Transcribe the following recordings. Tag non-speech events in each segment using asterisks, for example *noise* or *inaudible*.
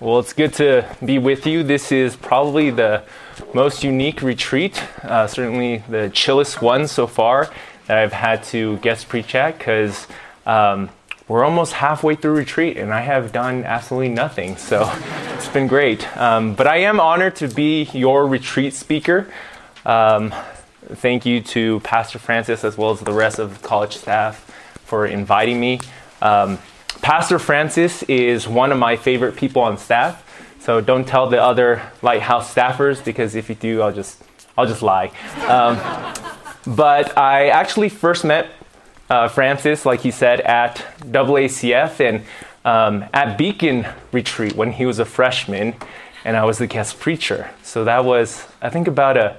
Well, it's good to be with you. This is probably the most unique retreat, uh, certainly the chillest one so far that I've had to guest preach at because um, we're almost halfway through retreat and I have done absolutely nothing. So *laughs* it's been great. Um, but I am honored to be your retreat speaker. Um, thank you to Pastor Francis as well as the rest of the college staff for inviting me. Pastor Francis is one of my favorite people on staff. So don't tell the other lighthouse staffers because if you do, I'll just I'll just lie. Um, but I actually first met uh, Francis, like he said, at AACF and um, at Beacon Retreat when he was a freshman, and I was the guest preacher. So that was I think about a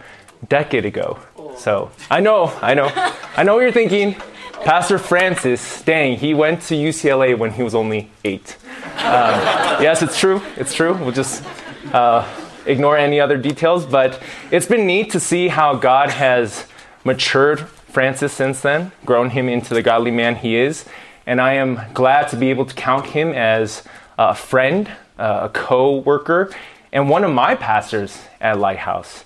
decade ago. So I know, I know, I know what you're thinking. Pastor Francis, dang, he went to UCLA when he was only eight. Um, yes, it's true. It's true. We'll just uh, ignore any other details. But it's been neat to see how God has matured Francis since then, grown him into the godly man he is. And I am glad to be able to count him as a friend, uh, a co worker, and one of my pastors at Lighthouse.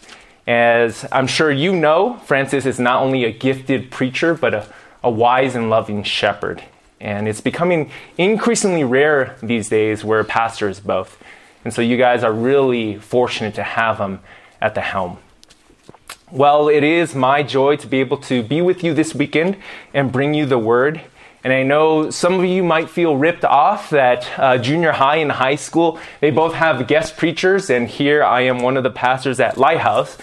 As I'm sure you know, Francis is not only a gifted preacher, but a a wise and loving shepherd. And it's becoming increasingly rare these days where a pastor is both. And so you guys are really fortunate to have him at the helm. Well, it is my joy to be able to be with you this weekend and bring you the word. And I know some of you might feel ripped off that uh, junior high and high school, they both have guest preachers, and here I am one of the pastors at Lighthouse.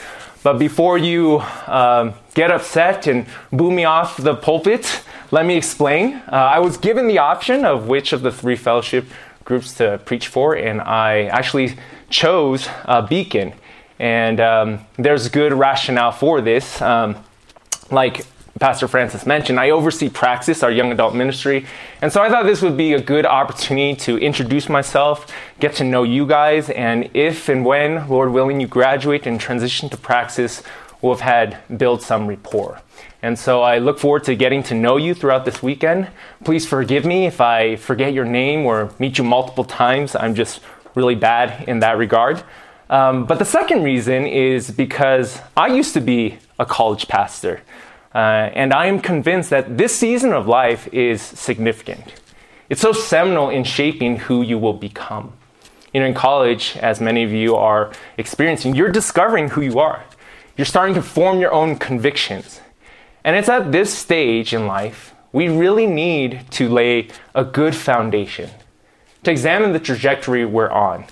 But before you um, get upset and boo me off the pulpit, let me explain. Uh, I was given the option of which of the three fellowship groups to preach for, and I actually chose uh, Beacon. And um, there's good rationale for this. Um, like Pastor Francis mentioned, I oversee Praxis, our young adult ministry. And so I thought this would be a good opportunity to introduce myself, get to know you guys, and if and when, Lord willing, you graduate and transition to Praxis, we'll have had build some rapport. And so I look forward to getting to know you throughout this weekend. Please forgive me if I forget your name or meet you multiple times. I'm just really bad in that regard. Um, but the second reason is because I used to be a college pastor. Uh, and I am convinced that this season of life is significant. It's so seminal in shaping who you will become. You know, in college, as many of you are experiencing, you're discovering who you are. You're starting to form your own convictions. And it's at this stage in life we really need to lay a good foundation, to examine the trajectory we're on,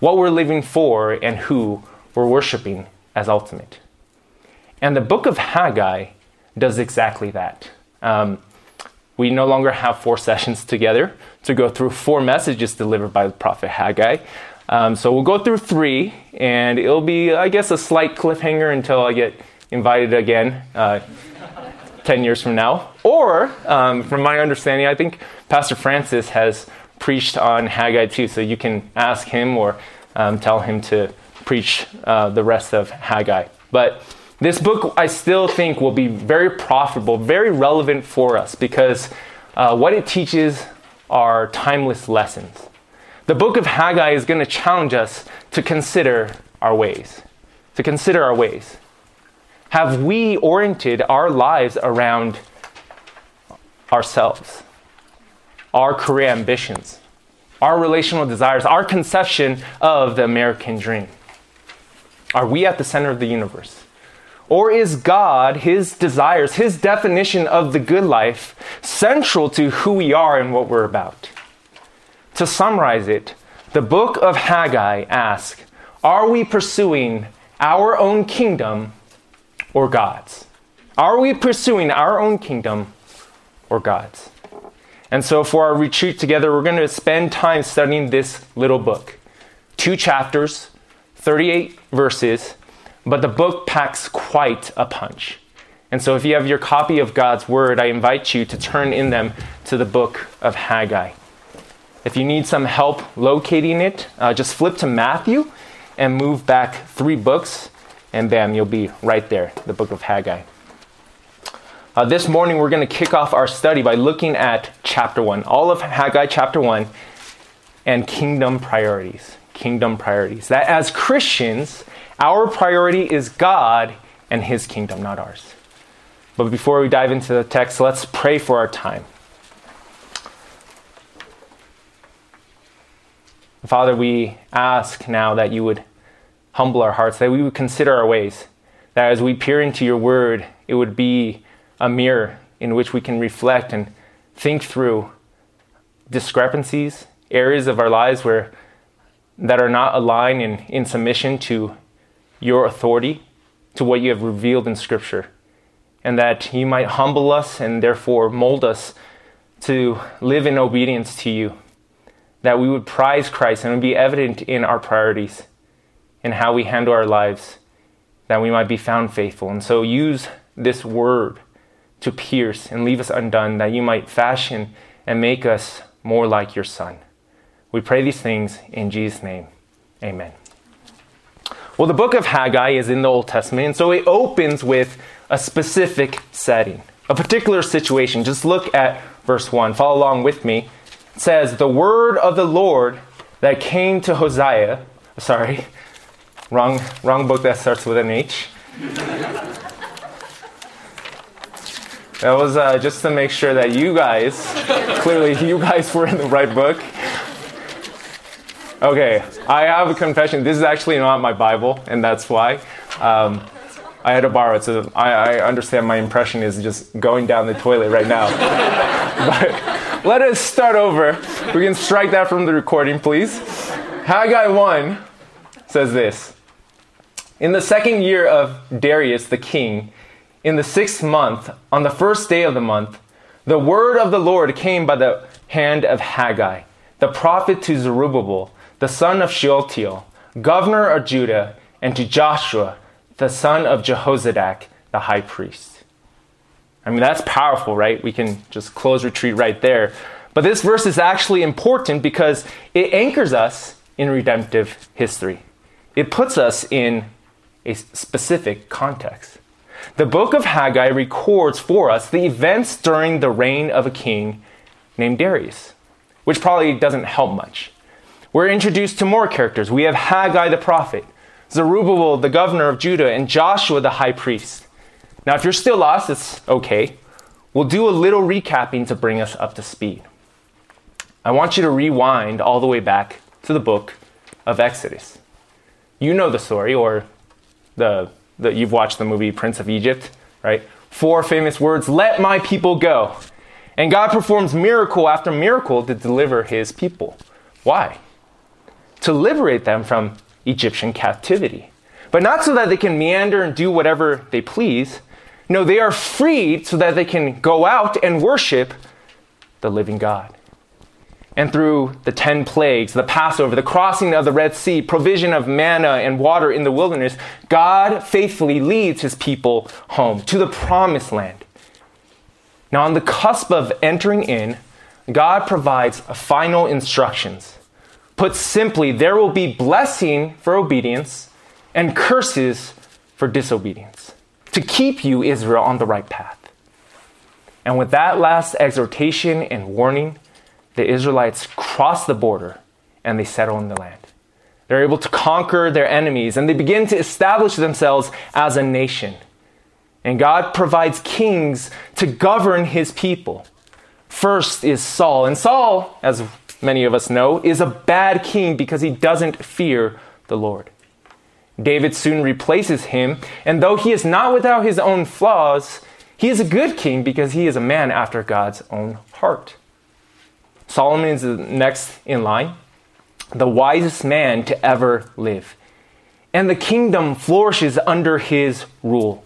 what we're living for, and who we're worshiping as ultimate. And the book of Haggai does exactly that. Um, we no longer have four sessions together to go through four messages delivered by the prophet Haggai. Um, so we'll go through three, and it'll be, I guess, a slight cliffhanger until I get invited again uh, 10 years from now. Or, um, from my understanding, I think Pastor Francis has preached on Haggai too, so you can ask him or um, tell him to preach uh, the rest of Haggai. But this book, I still think, will be very profitable, very relevant for us because uh, what it teaches are timeless lessons. The book of Haggai is going to challenge us to consider our ways. To consider our ways. Have we oriented our lives around ourselves, our career ambitions, our relational desires, our conception of the American dream? Are we at the center of the universe? Or is God, His desires, His definition of the good life, central to who we are and what we're about? To summarize it, the book of Haggai asks Are we pursuing our own kingdom or God's? Are we pursuing our own kingdom or God's? And so, for our retreat together, we're going to spend time studying this little book. Two chapters, 38 verses, but the book packs quite a punch. And so, if you have your copy of God's Word, I invite you to turn in them to the book of Haggai. If you need some help locating it, uh, just flip to Matthew and move back three books, and bam, you'll be right there, the book of Haggai. Uh, this morning, we're going to kick off our study by looking at chapter 1, all of Haggai chapter 1, and kingdom priorities. kingdom priorities. That as Christians, our priority is God and his kingdom, not ours. But before we dive into the text, let's pray for our time. Father, we ask now that you would humble our hearts, that we would consider our ways, that as we peer into your word, it would be a mirror in which we can reflect and think through discrepancies, areas of our lives where that are not aligned in, in submission to your authority, to what you have revealed in Scripture, and that you might humble us and therefore mold us to live in obedience to you, that we would prize Christ and would be evident in our priorities, in how we handle our lives, that we might be found faithful. And so use this word to pierce and leave us undone, that you might fashion and make us more like your Son. We pray these things in Jesus' name. Amen. Well, the book of Haggai is in the Old Testament, and so it opens with a specific setting, a particular situation. Just look at verse 1. Follow along with me. It says, The word of the Lord that came to Hosea, sorry, wrong, wrong book that starts with an H. That was uh, just to make sure that you guys, clearly, you guys were in the right book. Okay, I have a confession. This is actually not my Bible, and that's why. Um, I had to borrow it, so I, I, understand my impression is just going down the toilet right now. *laughs* but let us start over. We can strike that from the recording, please. Haggai 1 says this In the second year of Darius the king, in the sixth month, on the first day of the month, the word of the Lord came by the hand of Haggai, the prophet to Zerubbabel, the son of Shealtiel, governor of Judah, and to Joshua, the son of Jehozadak, the high priest. I mean, that's powerful, right? We can just close retreat right there. But this verse is actually important because it anchors us in redemptive history. It puts us in a specific context. The book of Haggai records for us the events during the reign of a king named Darius, which probably doesn't help much. We're introduced to more characters. We have Haggai the prophet, Zerubbabel the governor of Judah, and Joshua the high priest. Now, if you're still lost, it's okay. We'll do a little recapping to bring us up to speed. I want you to rewind all the way back to the book of Exodus. You know the story, or the that you've watched the movie Prince of Egypt, right? Four famous words, let my people go. And God performs miracle after miracle to deliver his people. Why? To liberate them from Egyptian captivity. But not so that they can meander and do whatever they please. No, they are freed so that they can go out and worship the living God and through the 10 plagues, the Passover, the crossing of the Red Sea, provision of manna and water in the wilderness, God faithfully leads his people home to the promised land. Now, on the cusp of entering in, God provides final instructions. Put simply, there will be blessing for obedience and curses for disobedience to keep you, Israel, on the right path. And with that last exhortation and warning, the Israelites cross the border and they settle in the land. They're able to conquer their enemies and they begin to establish themselves as a nation. And God provides kings to govern his people. First is Saul. And Saul, as many of us know, is a bad king because he doesn't fear the Lord. David soon replaces him, and though he is not without his own flaws, he is a good king because he is a man after God's own heart. Solomon is next in line, the wisest man to ever live. And the kingdom flourishes under his rule.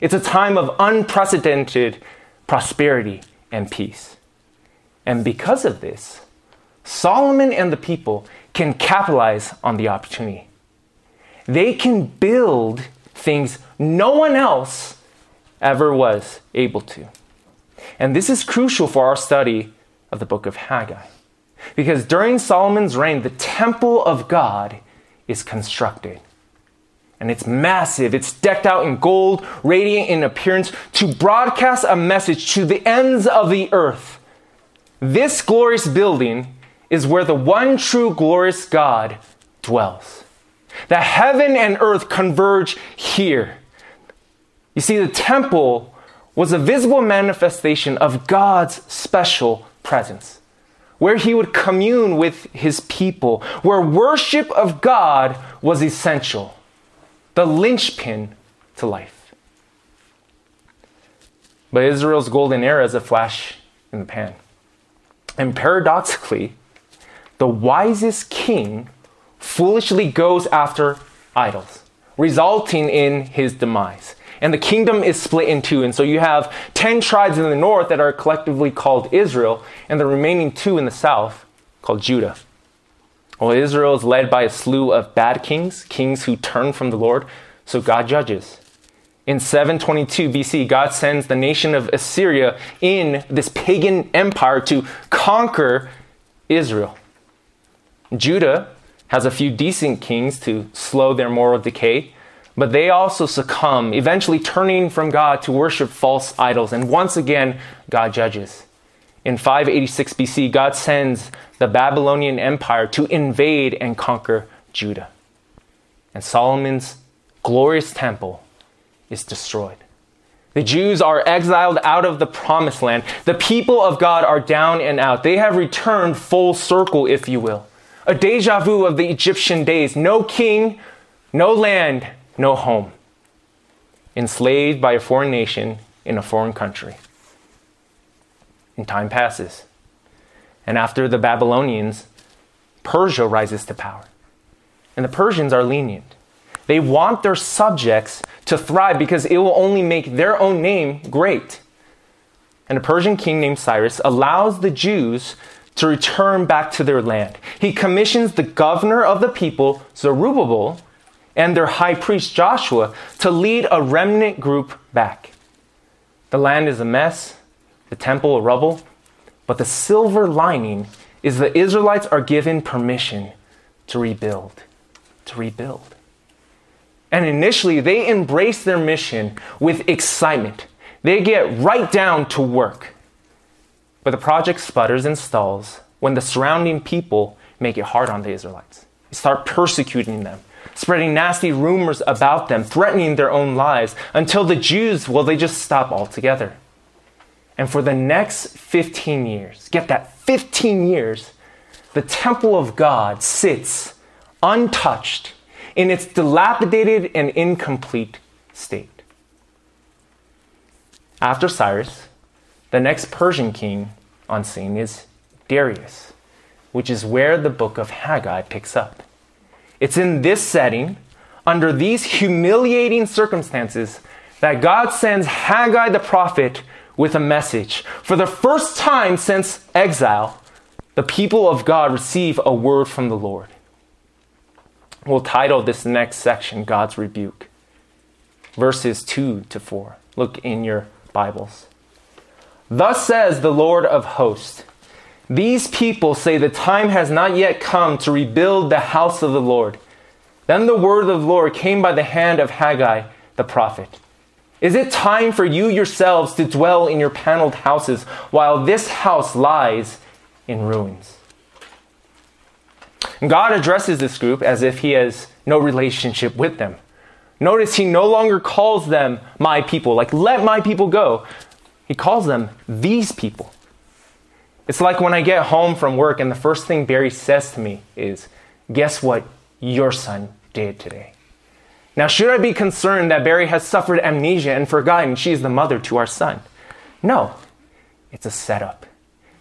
It's a time of unprecedented prosperity and peace. And because of this, Solomon and the people can capitalize on the opportunity. They can build things no one else ever was able to. And this is crucial for our study of the book of Haggai. Because during Solomon's reign, the temple of God is constructed. And it's massive. It's decked out in gold, radiant in appearance, to broadcast a message to the ends of the earth. This glorious building is where the one true glorious God dwells. That heaven and earth converge here. You see, the temple was a visible manifestation of God's special presence, where he would commune with his people, where worship of God was essential, the linchpin to life. But Israel's golden era is a flash in the pan. And paradoxically, the wisest king foolishly goes after idols, resulting in his demise. And the kingdom is split in two. And so you have 10 tribes in the north that are collectively called Israel, and the remaining two in the south called Judah. Well, Israel is led by a slew of bad kings, kings who turn from the Lord, so God judges. In 722 BC, God sends the nation of Assyria in this pagan empire to conquer Israel. Judah has a few decent kings to slow their moral decay, but they also succumb, eventually turning from God to worship false idols. And once again, God judges. In 586 BC, God sends the Babylonian Empire to invade and conquer Judah. And Solomon's glorious temple is destroyed. The Jews are exiled out of the promised land. The people of God are down and out. They have returned full circle, if you will. A deja vu of the Egyptian days. No king, no land, no home. Enslaved by a foreign nation in a foreign country. And time passes. And after the Babylonians, Persia rises to power. And the Persians are lenient. They want their subjects to thrive because it will only make their own name great. And a Persian king named Cyrus allows the Jews to return back to their land. He commissions the governor of the people, Zerubbabel, and their high priest Joshua to lead a remnant group back. The land is a mess, the temple a rubble, but the silver lining is the Israelites are given permission to rebuild. To rebuild. And initially, they embrace their mission with excitement. They get right down to work. But the project sputters and stalls when the surrounding people make it hard on the Israelites. They start persecuting them, spreading nasty rumors about them, threatening their own lives, until the Jews, well, they just stop altogether. And for the next 15 years, get that 15 years, the temple of God sits untouched in its dilapidated and incomplete state. After Cyrus, the next Persian king on scene is Darius, which is where the book of Haggai picks up. It's in this setting, under these humiliating circumstances, that God sends Haggai the prophet with a message. For the first time since exile, the people of God receive a word from the Lord. We'll title this next section God's Rebuke, verses 2 to 4. Look in your Bibles. Thus says the Lord of hosts These people say the time has not yet come to rebuild the house of the Lord. Then the word of the Lord came by the hand of Haggai the prophet. Is it time for you yourselves to dwell in your paneled houses while this house lies in ruins? God addresses this group as if he has no relationship with them. Notice he no longer calls them my people, like, let my people go. He calls them these people. It's like when I get home from work and the first thing Barry says to me is, Guess what your son did today? Now, should I be concerned that Barry has suffered amnesia and forgotten she's the mother to our son? No, it's a setup.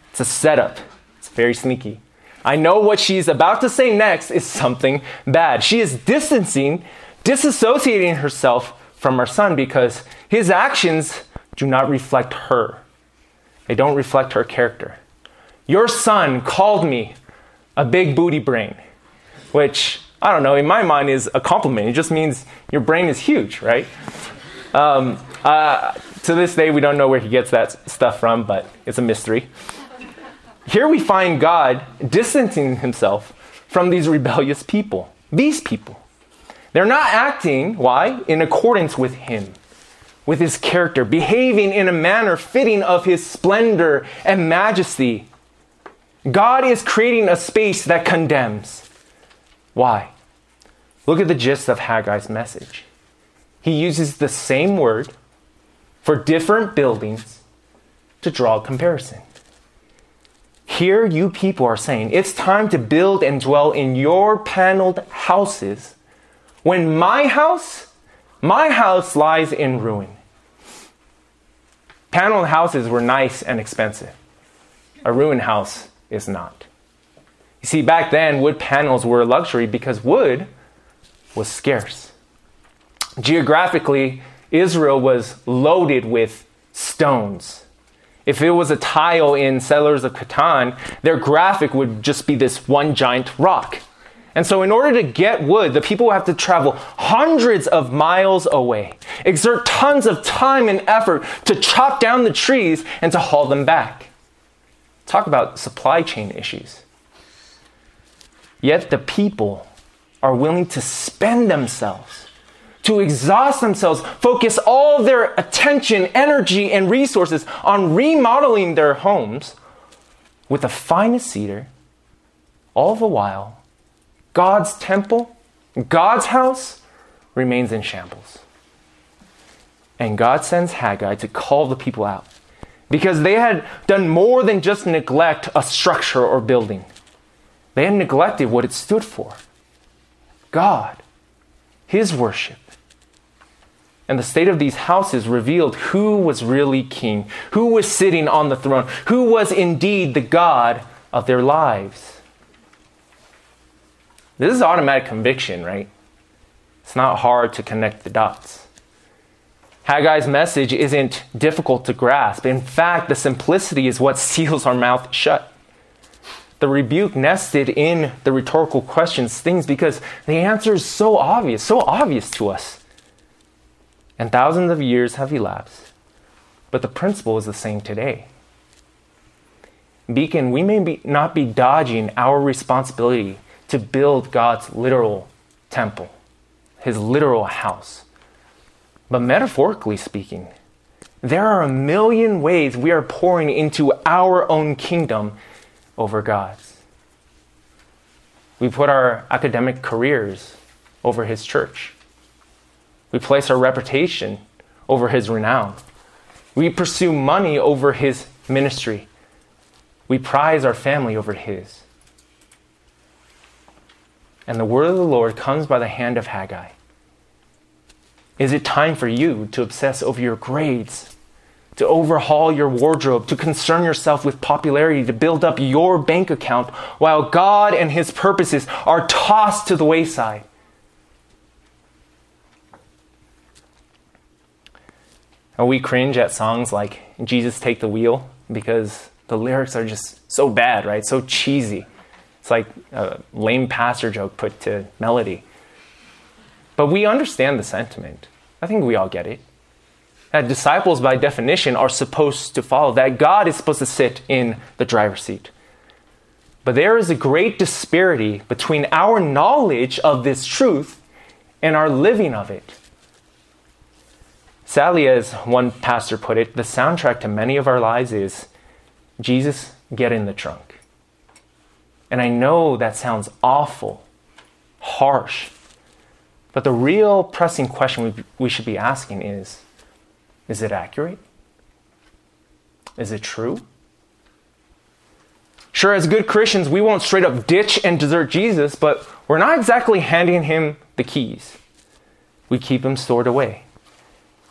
It's a setup. It's very sneaky. I know what she's about to say next is something bad. She is distancing, disassociating herself from our son because his actions do not reflect her. They don't reflect her character. Your son called me a big booty brain, which I don't know, in my mind is a compliment. It just means your brain is huge, right? Um, uh, to this day, we don't know where he gets that stuff from, but it's a mystery. Here we find God distancing himself from these rebellious people, these people. They're not acting, why? In accordance with him with his character, behaving in a manner fitting of his splendor and majesty. God is creating a space that condemns. Why? Look at the gist of Haggai's message. He uses the same word for different buildings to draw a comparison. Here, you people are saying it's time to build and dwell in your paneled houses when my house, my house lies in ruin. Paneled houses were nice and expensive. A ruined house is not. You see, back then, wood panels were a luxury because wood was scarce. Geographically, Israel was loaded with stones. If it was a tile in Settlers of Catan, their graphic would just be this one giant rock. And so, in order to get wood, the people have to travel hundreds of miles away, exert tons of time and effort to chop down the trees and to haul them back. Talk about supply chain issues. Yet the people are willing to spend themselves, to exhaust themselves, focus all their attention, energy, and resources on remodeling their homes with the finest cedar, all the while God's temple, God's house remains in shambles. And God sends Haggai to call the people out because they had done more than just neglect a structure or building. They had neglected what it stood for God, His worship. And the state of these houses revealed who was really king, who was sitting on the throne, who was indeed the God of their lives. This is automatic conviction, right? It's not hard to connect the dots. Haggai's message isn't difficult to grasp. In fact, the simplicity is what *laughs* seals our mouth shut. The rebuke nested in the rhetorical question stings because the answer is so obvious, so obvious to us. And thousands of years have elapsed, but the principle is the same today. Beacon, we may be, not be dodging our responsibility to build God's literal temple, his literal house. But metaphorically speaking, there are a million ways we are pouring into our own kingdom over God's. We put our academic careers over His church. We place our reputation over His renown. We pursue money over His ministry. We prize our family over His. And the word of the Lord comes by the hand of Haggai. Is it time for you to obsess over your grades, to overhaul your wardrobe, to concern yourself with popularity, to build up your bank account while God and His purposes are tossed to the wayside? We cringe at songs like Jesus Take the Wheel because the lyrics are just so bad, right? So cheesy. It's like a lame pastor joke put to melody. But we understand the sentiment. I think we all get it. That disciples, by definition, are supposed to follow, that God is supposed to sit in the driver's seat. But there is a great disparity between our knowledge of this truth and our living of it. Sadly, as one pastor put it, the soundtrack to many of our lives is Jesus, get in the trunk. And I know that sounds awful, harsh. But the real pressing question we, we should be asking is is it accurate? Is it true? Sure, as good Christians, we won't straight up ditch and desert Jesus, but we're not exactly handing him the keys. We keep him stored away.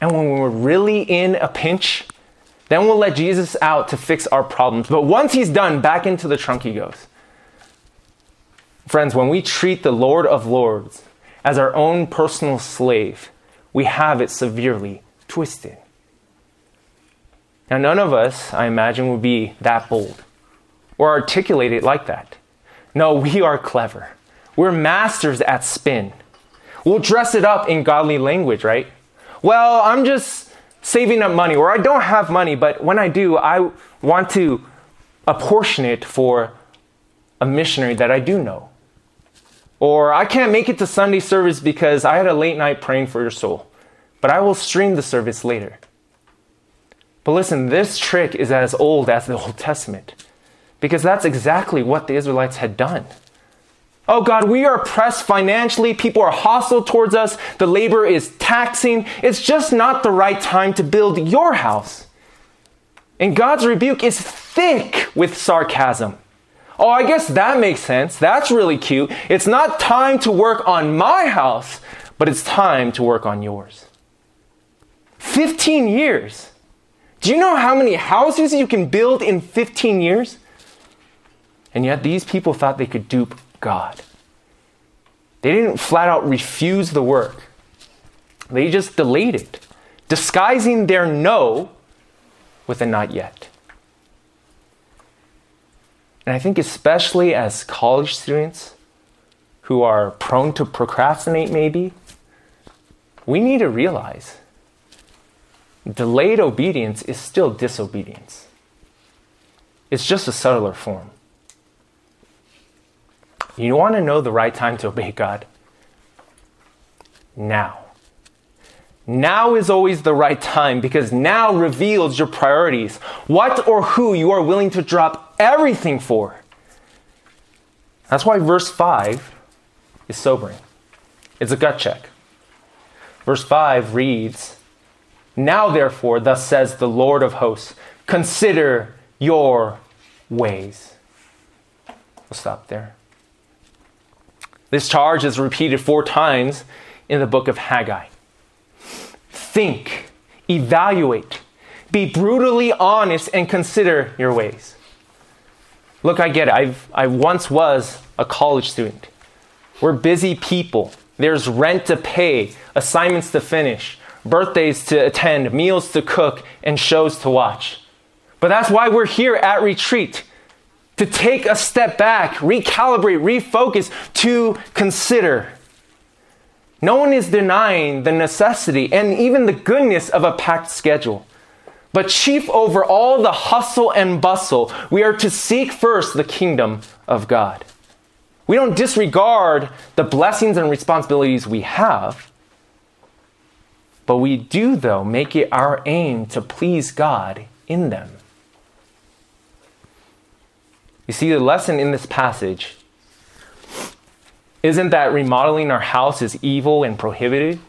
And when we're really in a pinch, then we'll let Jesus out to fix our problems. But once he's done, back into the trunk he goes. Friends, when we treat the Lord of Lords as our own personal slave, we have it severely twisted. Now, none of us, I imagine, would be that bold or articulate it like that. No, we are clever. We're masters at spin. We'll dress it up in godly language, right? Well, I'm just saving up money, or I don't have money, but when I do, I want to apportion it for a missionary that I do know. Or I can't make it to Sunday service because I had a late night praying for your soul, but I will stream the service later. But listen, this trick is as old as the Old Testament because that's exactly what the Israelites had done. Oh God, we are oppressed financially. People are hostile towards us. The labor is taxing. It's just not the right time to build your house. And God's rebuke is thick with sarcasm. Oh, I guess that makes sense. That's really cute. It's not time to work on my house, but it's time to work on yours. 15 years. Do you know how many houses you can build in 15 years? And yet these people thought they could dupe God. They didn't flat out refuse the work, they just delayed it, disguising their no with a not yet. And I think, especially as college students who are prone to procrastinate, maybe, we need to realize delayed obedience is still disobedience. It's just a subtler form. You want to know the right time to obey God? Now. Now is always the right time because now reveals your priorities, what or who you are willing to drop everything for. That's why verse 5 is sobering. It's a gut check. Verse 5 reads, Now therefore, thus says the Lord of hosts, consider your ways. We'll stop there. This charge is repeated four times in the book of Haggai. Think, evaluate, be brutally honest, and consider your ways. Look, I get it. I've, I once was a college student. We're busy people. There's rent to pay, assignments to finish, birthdays to attend, meals to cook, and shows to watch. But that's why we're here at retreat to take a step back, recalibrate, refocus, to consider. No one is denying the necessity and even the goodness of a packed schedule. But chief over all the hustle and bustle, we are to seek first the kingdom of God. We don't disregard the blessings and responsibilities we have, but we do, though, make it our aim to please God in them. You see, the lesson in this passage isn't that remodeling our house is evil and prohibited.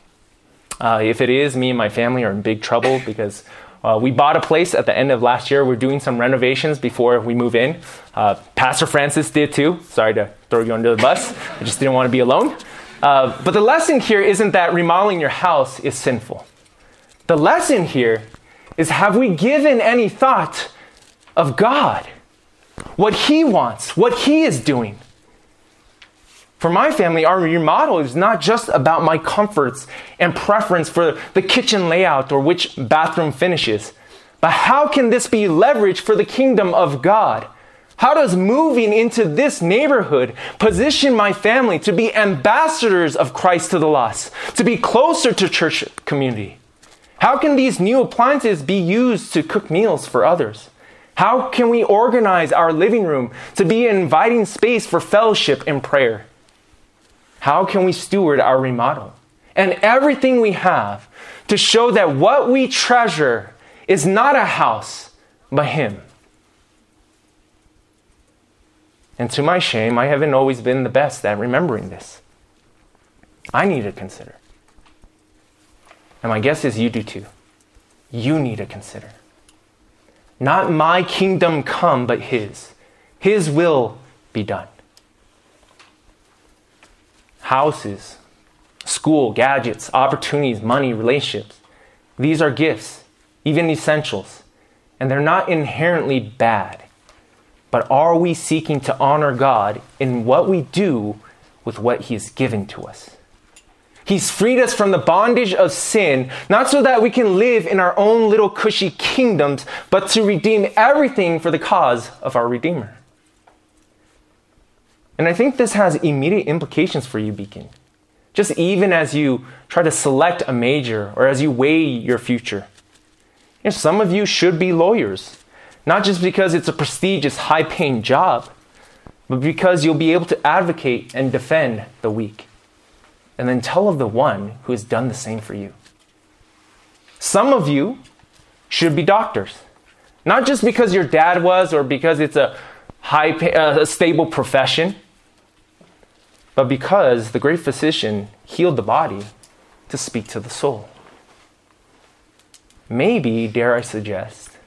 Uh, if it is, me and my family are in big trouble because uh, we bought a place at the end of last year. We're doing some renovations before we move in. Uh, Pastor Francis did too. Sorry to throw you under the bus. I just didn't want to be alone. Uh, but the lesson here isn't that remodeling your house is sinful. The lesson here is have we given any thought of God? what He wants, what He is doing. For my family, our remodel is not just about my comforts and preference for the kitchen layout or which bathroom finishes, but how can this be leveraged for the kingdom of God? How does moving into this neighborhood position my family to be ambassadors of Christ to the lost, to be closer to church community? How can these new appliances be used to cook meals for others? How can we organize our living room to be an inviting space for fellowship and prayer? How can we steward our remodel and everything we have to show that what we treasure is not a house, but Him? And to my shame, I haven't always been the best at remembering this. I need to consider. And my guess is you do too. You need to consider. Not my kingdom come, but His. His will be done. Houses, school, gadgets, opportunities, money, relationships. These are gifts, even essentials. And they're not inherently bad. But are we seeking to honor God in what we do with what He has given to us? He's freed us from the bondage of sin, not so that we can live in our own little cushy kingdoms, but to redeem everything for the cause of our Redeemer. And I think this has immediate implications for you, Beacon. Just even as you try to select a major or as you weigh your future. You know, some of you should be lawyers, not just because it's a prestigious, high paying job, but because you'll be able to advocate and defend the weak and then tell of the one who has done the same for you. Some of you should be doctors, not just because your dad was or because it's a high, uh, a stable profession, but because the great physician healed the body to speak to the soul. Maybe, dare I suggest,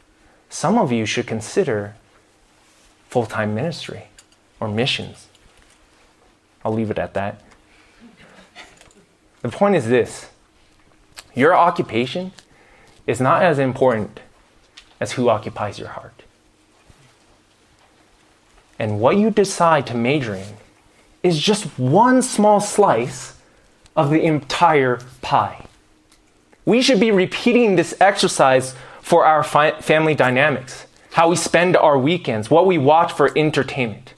some of you should consider full time ministry or missions. I'll leave it at that. The point is this your occupation is not as important as who occupies your heart. And what you decide to major in is just one small slice of the entire pie. We should be repeating this exercise for our fi- family dynamics, how we spend our weekends, what we watch for entertainment.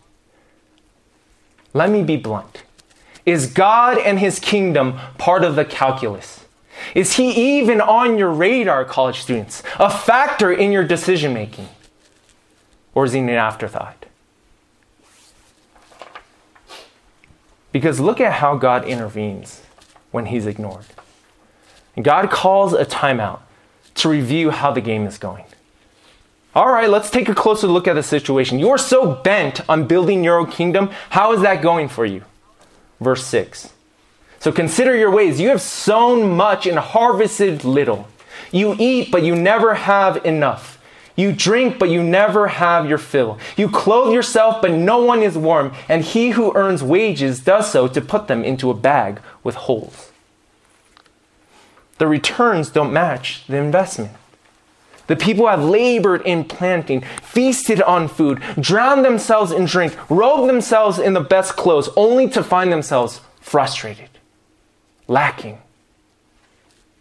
Let me be blunt. Is God and His kingdom part of the calculus? Is He even on your radar, college students? A factor in your decision making? Or is He an afterthought? Because look at how God intervenes when He's ignored. God calls a timeout to review how the game is going. All right, let's take a closer look at the situation. You are so bent on building your own kingdom. How is that going for you? Verse 6. So consider your ways. You have sown much and harvested little. You eat, but you never have enough. You drink, but you never have your fill. You clothe yourself, but no one is warm. And he who earns wages does so to put them into a bag with holes. The returns don't match the investment. The people have labored in planting, feasted on food, drowned themselves in drink, robed themselves in the best clothes, only to find themselves frustrated, lacking.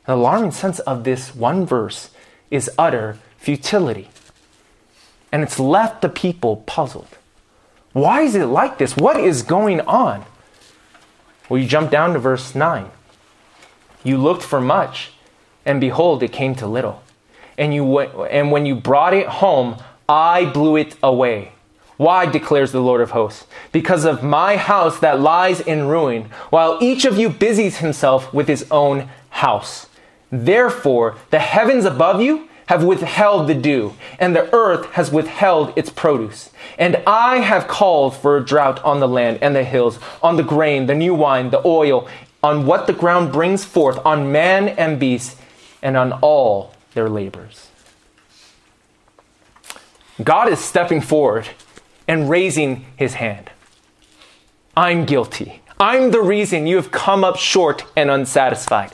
The alarming sense of this one verse is utter futility. And it's left the people puzzled. Why is it like this? What is going on? Well, you jump down to verse 9. You looked for much, and behold, it came to little and you went, and when you brought it home, I blew it away. Why, declares the Lord of hosts? Because of my house that lies in ruin, while each of you busies himself with his own house. Therefore, the heavens above you have withheld the dew, and the earth has withheld its produce. And I have called for a drought on the land and the hills, on the grain, the new wine, the oil, on what the ground brings forth, on man and beast, and on all their labors. God is stepping forward and raising his hand. I'm guilty. I'm the reason you have come up short and unsatisfied.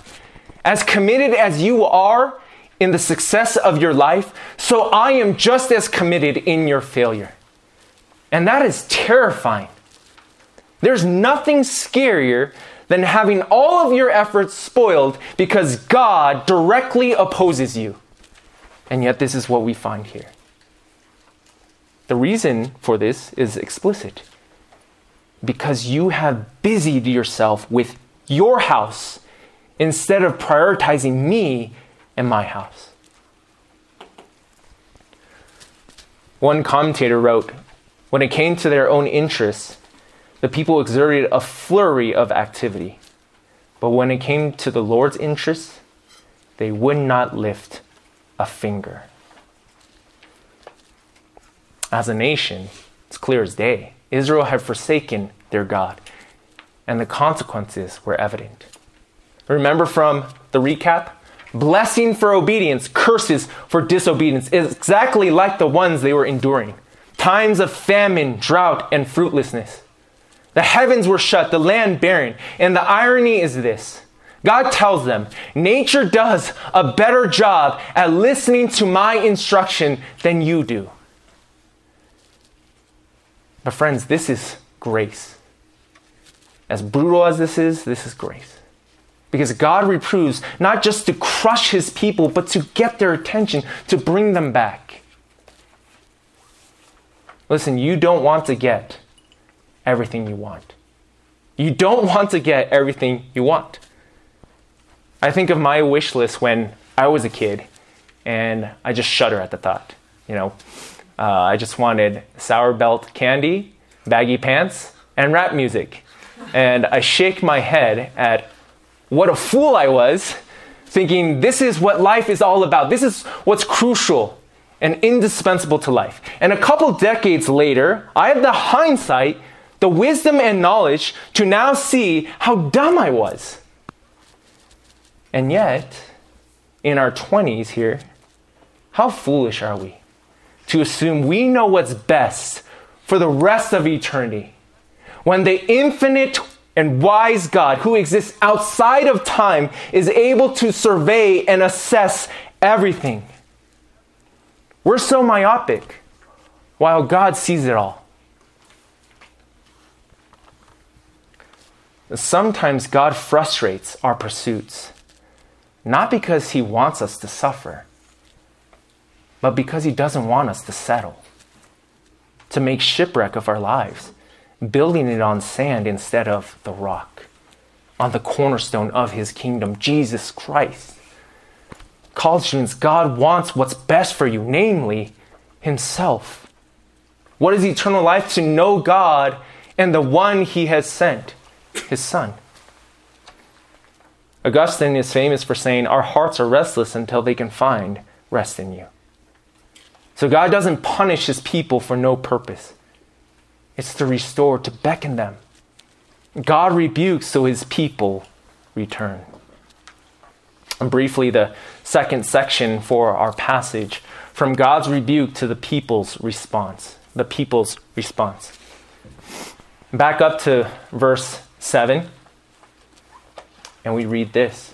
As committed as you are in the success of your life, so I am just as committed in your failure. And that is terrifying. There's nothing scarier than having all of your efforts spoiled because God directly opposes you. And yet, this is what we find here. The reason for this is explicit because you have busied yourself with your house instead of prioritizing me and my house. One commentator wrote When it came to their own interests, the people exerted a flurry of activity. But when it came to the Lord's interests, they would not lift a finger. As a nation, it's clear as day. Israel had forsaken their God, and the consequences were evident. Remember from the recap? Blessing for obedience, curses for disobedience, is exactly like the ones they were enduring. Times of famine, drought, and fruitlessness. The heavens were shut, the land barren. And the irony is this God tells them, nature does a better job at listening to my instruction than you do. But, friends, this is grace. As brutal as this is, this is grace. Because God reproves not just to crush his people, but to get their attention, to bring them back. Listen, you don't want to get everything you want. You don't want to get everything you want. I think of my wish list when I was a kid, and I just shudder at the thought. You know, uh, I just wanted sour belt candy, baggy pants, and rap music. And I shake my head at what a fool I was, thinking this is what life is all about. This is what's crucial and indispensable to life. And a couple decades later, I have the hindsight the wisdom and knowledge to now see how dumb I was. And yet, in our 20s here, how foolish are we to assume we know what's best for the rest of eternity when the infinite and wise God who exists outside of time is able to survey and assess everything? We're so myopic while God sees it all. Sometimes God frustrates our pursuits, not because He wants us to suffer, but because He doesn't want us to settle, to make shipwreck of our lives, building it on sand instead of the rock, on the cornerstone of His kingdom, Jesus Christ. College students, God wants what's best for you, namely Himself. What is eternal life? To know God and the one He has sent his son. Augustine is famous for saying, Our hearts are restless until they can find rest in you. So God doesn't punish his people for no purpose, it's to restore, to beckon them. God rebukes so his people return. And briefly, the second section for our passage from God's rebuke to the people's response. The people's response. Back up to verse 7. And we read this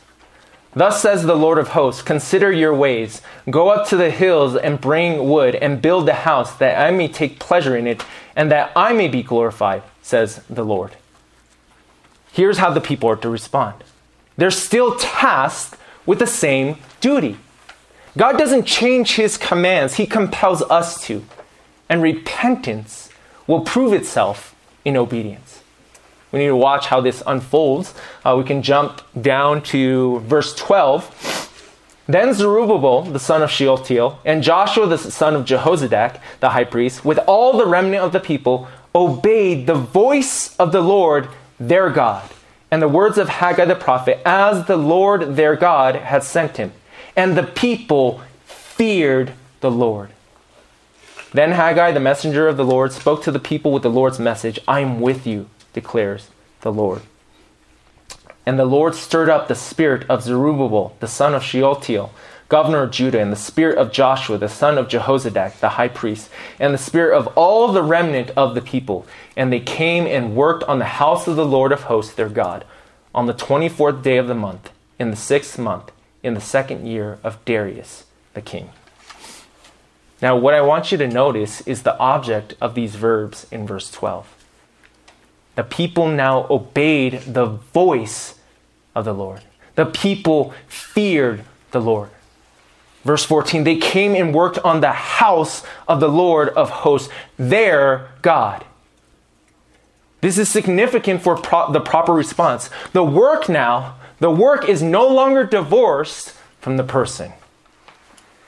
Thus says the Lord of hosts Consider your ways. Go up to the hills and bring wood and build a house that I may take pleasure in it and that I may be glorified, says the Lord. Here's how the people are to respond they're still tasked with the same duty. God doesn't change his commands, he compels us to. And repentance will prove itself in obedience. We need to watch how this unfolds. Uh, we can jump down to verse 12. Then Zerubbabel, the son of Shealtiel, and Joshua, the son of Jehozadak, the high priest, with all the remnant of the people, obeyed the voice of the Lord their God and the words of Haggai the prophet, as the Lord their God had sent him. And the people feared the Lord. Then Haggai, the messenger of the Lord, spoke to the people with the Lord's message I am with you declares the Lord. And the Lord stirred up the spirit of Zerubbabel, the son of Shealtiel, governor of Judah, and the spirit of Joshua, the son of Jehozadak, the high priest, and the spirit of all the remnant of the people. And they came and worked on the house of the Lord of hosts, their God, on the 24th day of the month, in the sixth month, in the second year of Darius the king. Now, what I want you to notice is the object of these verbs in verse 12 the people now obeyed the voice of the Lord. The people feared the Lord. Verse 14, they came and worked on the house of the Lord of hosts, their God. This is significant for pro- the proper response. The work now, the work is no longer divorced from the person.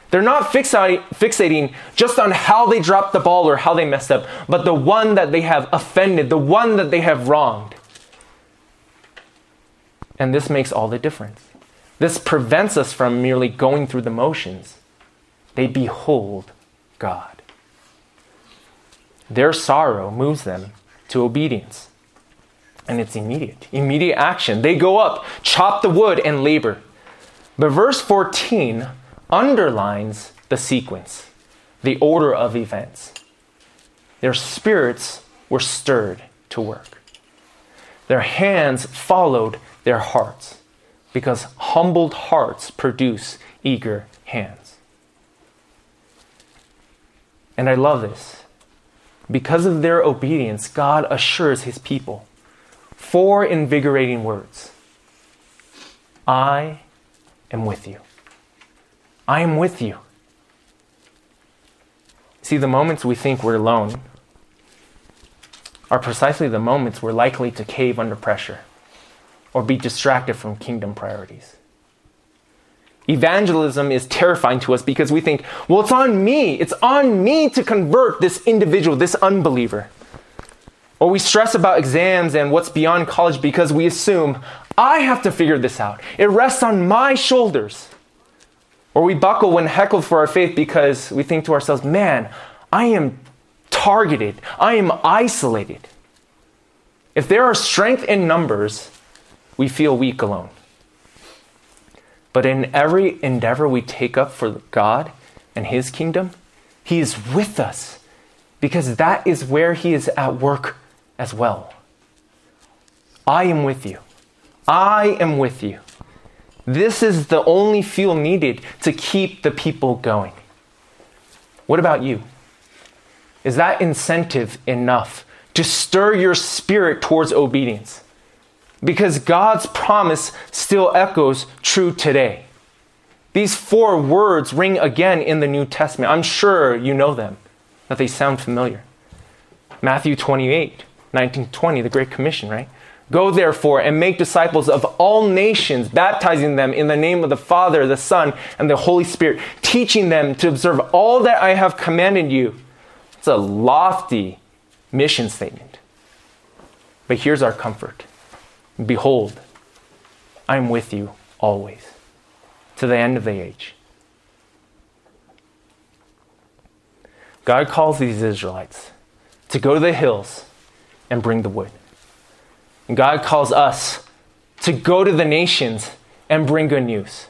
They're not fixating just on how they dropped the ball or how they messed up, but the one that they have offended, the one that they have wronged. And this makes all the difference. This prevents us from merely going through the motions. They behold God. Their sorrow moves them to obedience. And it's immediate, immediate action. They go up, chop the wood, and labor. But verse 14 underlines the sequence, the order of events. Their spirits were stirred to work. Their hands followed their hearts because humbled hearts produce eager hands. And I love this. Because of their obedience, God assures his people four invigorating words I am with you. I am with you. See, the moments we think we're alone are precisely the moments we're likely to cave under pressure or be distracted from kingdom priorities. Evangelism is terrifying to us because we think, well, it's on me. It's on me to convert this individual, this unbeliever. Or we stress about exams and what's beyond college because we assume, I have to figure this out. It rests on my shoulders. Or we buckle when heckled for our faith because we think to ourselves, man, I am targeted, I am isolated. If there are strength in numbers, we feel weak alone. But in every endeavor we take up for God and His kingdom, He is with us because that is where He is at work as well. I am with you. I am with you. This is the only fuel needed to keep the people going. What about you? Is that incentive enough to stir your spirit towards obedience? Because God's promise still echoes true today. These four words ring again in the New Testament. I'm sure you know them, that they sound familiar. Matthew 28, 19, 20, the Great Commission, right? Go therefore and make disciples of all nations, baptizing them in the name of the Father, the Son, and the Holy Spirit, teaching them to observe all that I have commanded you. It's a lofty mission statement. But here's our comfort Behold, I am with you always, to the end of the age. God calls these Israelites to go to the hills and bring the wood. And God calls us to go to the nations and bring good news.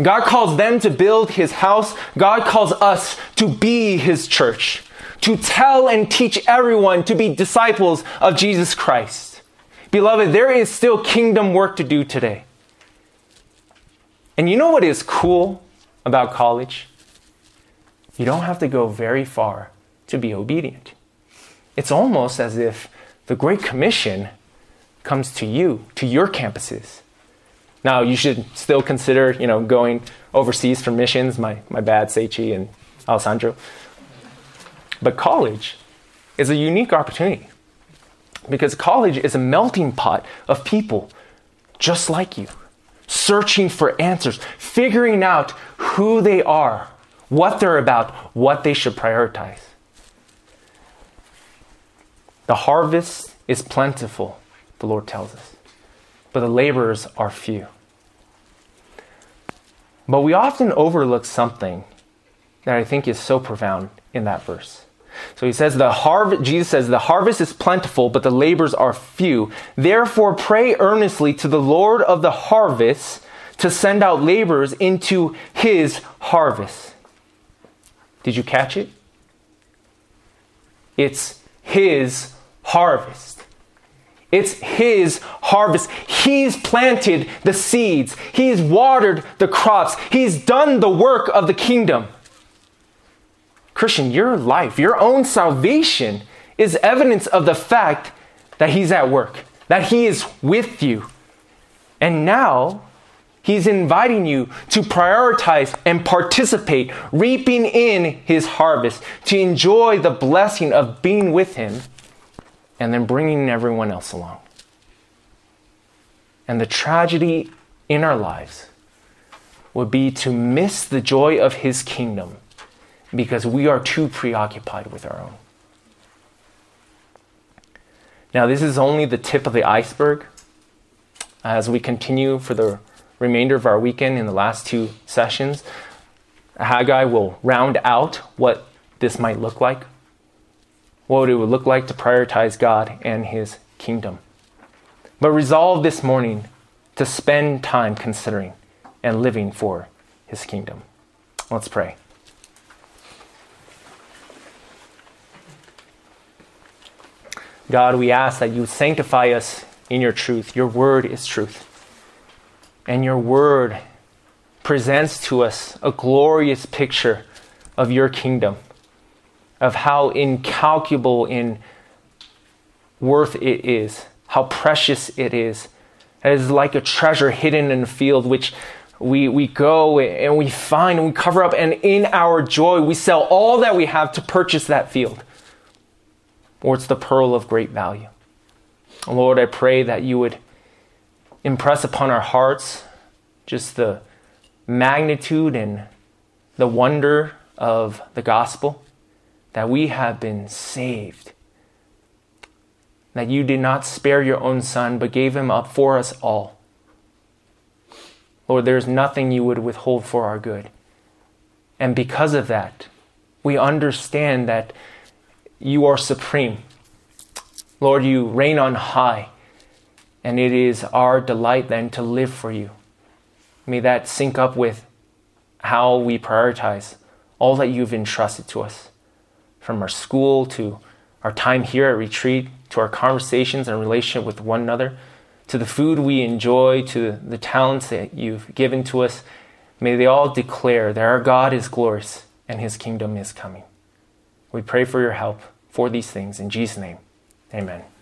God calls them to build his house. God calls us to be his church, to tell and teach everyone to be disciples of Jesus Christ. Beloved, there is still kingdom work to do today. And you know what is cool about college? You don't have to go very far to be obedient. It's almost as if the Great Commission comes to you, to your campuses. Now, you should still consider, you know, going overseas for missions. My, my bad, Seichi and Alessandro. But college is a unique opportunity because college is a melting pot of people just like you, searching for answers, figuring out who they are, what they're about, what they should prioritize. The harvest is plentiful, the Lord tells us. But the laborers are few. But we often overlook something that I think is so profound in that verse. So he says the harvest Jesus says the harvest is plentiful but the laborers are few. Therefore pray earnestly to the Lord of the harvest to send out laborers into his harvest. Did you catch it? It's his harvest. It's His harvest. He's planted the seeds, He's watered the crops, He's done the work of the kingdom. Christian, your life, your own salvation is evidence of the fact that He's at work, that He is with you. And now, He's inviting you to prioritize and participate, reaping in His harvest, to enjoy the blessing of being with Him and then bringing everyone else along. And the tragedy in our lives would be to miss the joy of His kingdom because we are too preoccupied with our own. Now, this is only the tip of the iceberg. As we continue for the remainder of our weekend in the last two sessions, Haggai will round out what this might look like what it would look like to prioritize God and His kingdom. But resolve this morning to spend time considering and living for His kingdom. Let's pray. God, we ask that you sanctify us in your truth. Your word is truth. And your word presents to us a glorious picture of your kingdom of how incalculable in worth it is, how precious it is. It is like a treasure hidden in a field, which we, we go and we find and we cover up, and in our joy, we sell all that we have to purchase that field. Or it's the pearl of great value. Lord, I pray that you would impress upon our hearts just the magnitude and the wonder of the gospel that we have been saved. That you did not spare your own son, but gave him up for us all. Lord, there is nothing you would withhold for our good. And because of that, we understand that you are supreme, Lord, you reign on high, and it is our delight then to live for you. May that sync up with how we prioritize all that you've entrusted to us, from our school to our time here at retreat, to our conversations and relationship with one another, to the food we enjoy, to the talents that you've given to us. May they all declare that our God is glorious and his kingdom is coming. We pray for your help for these things in Jesus' name. Amen.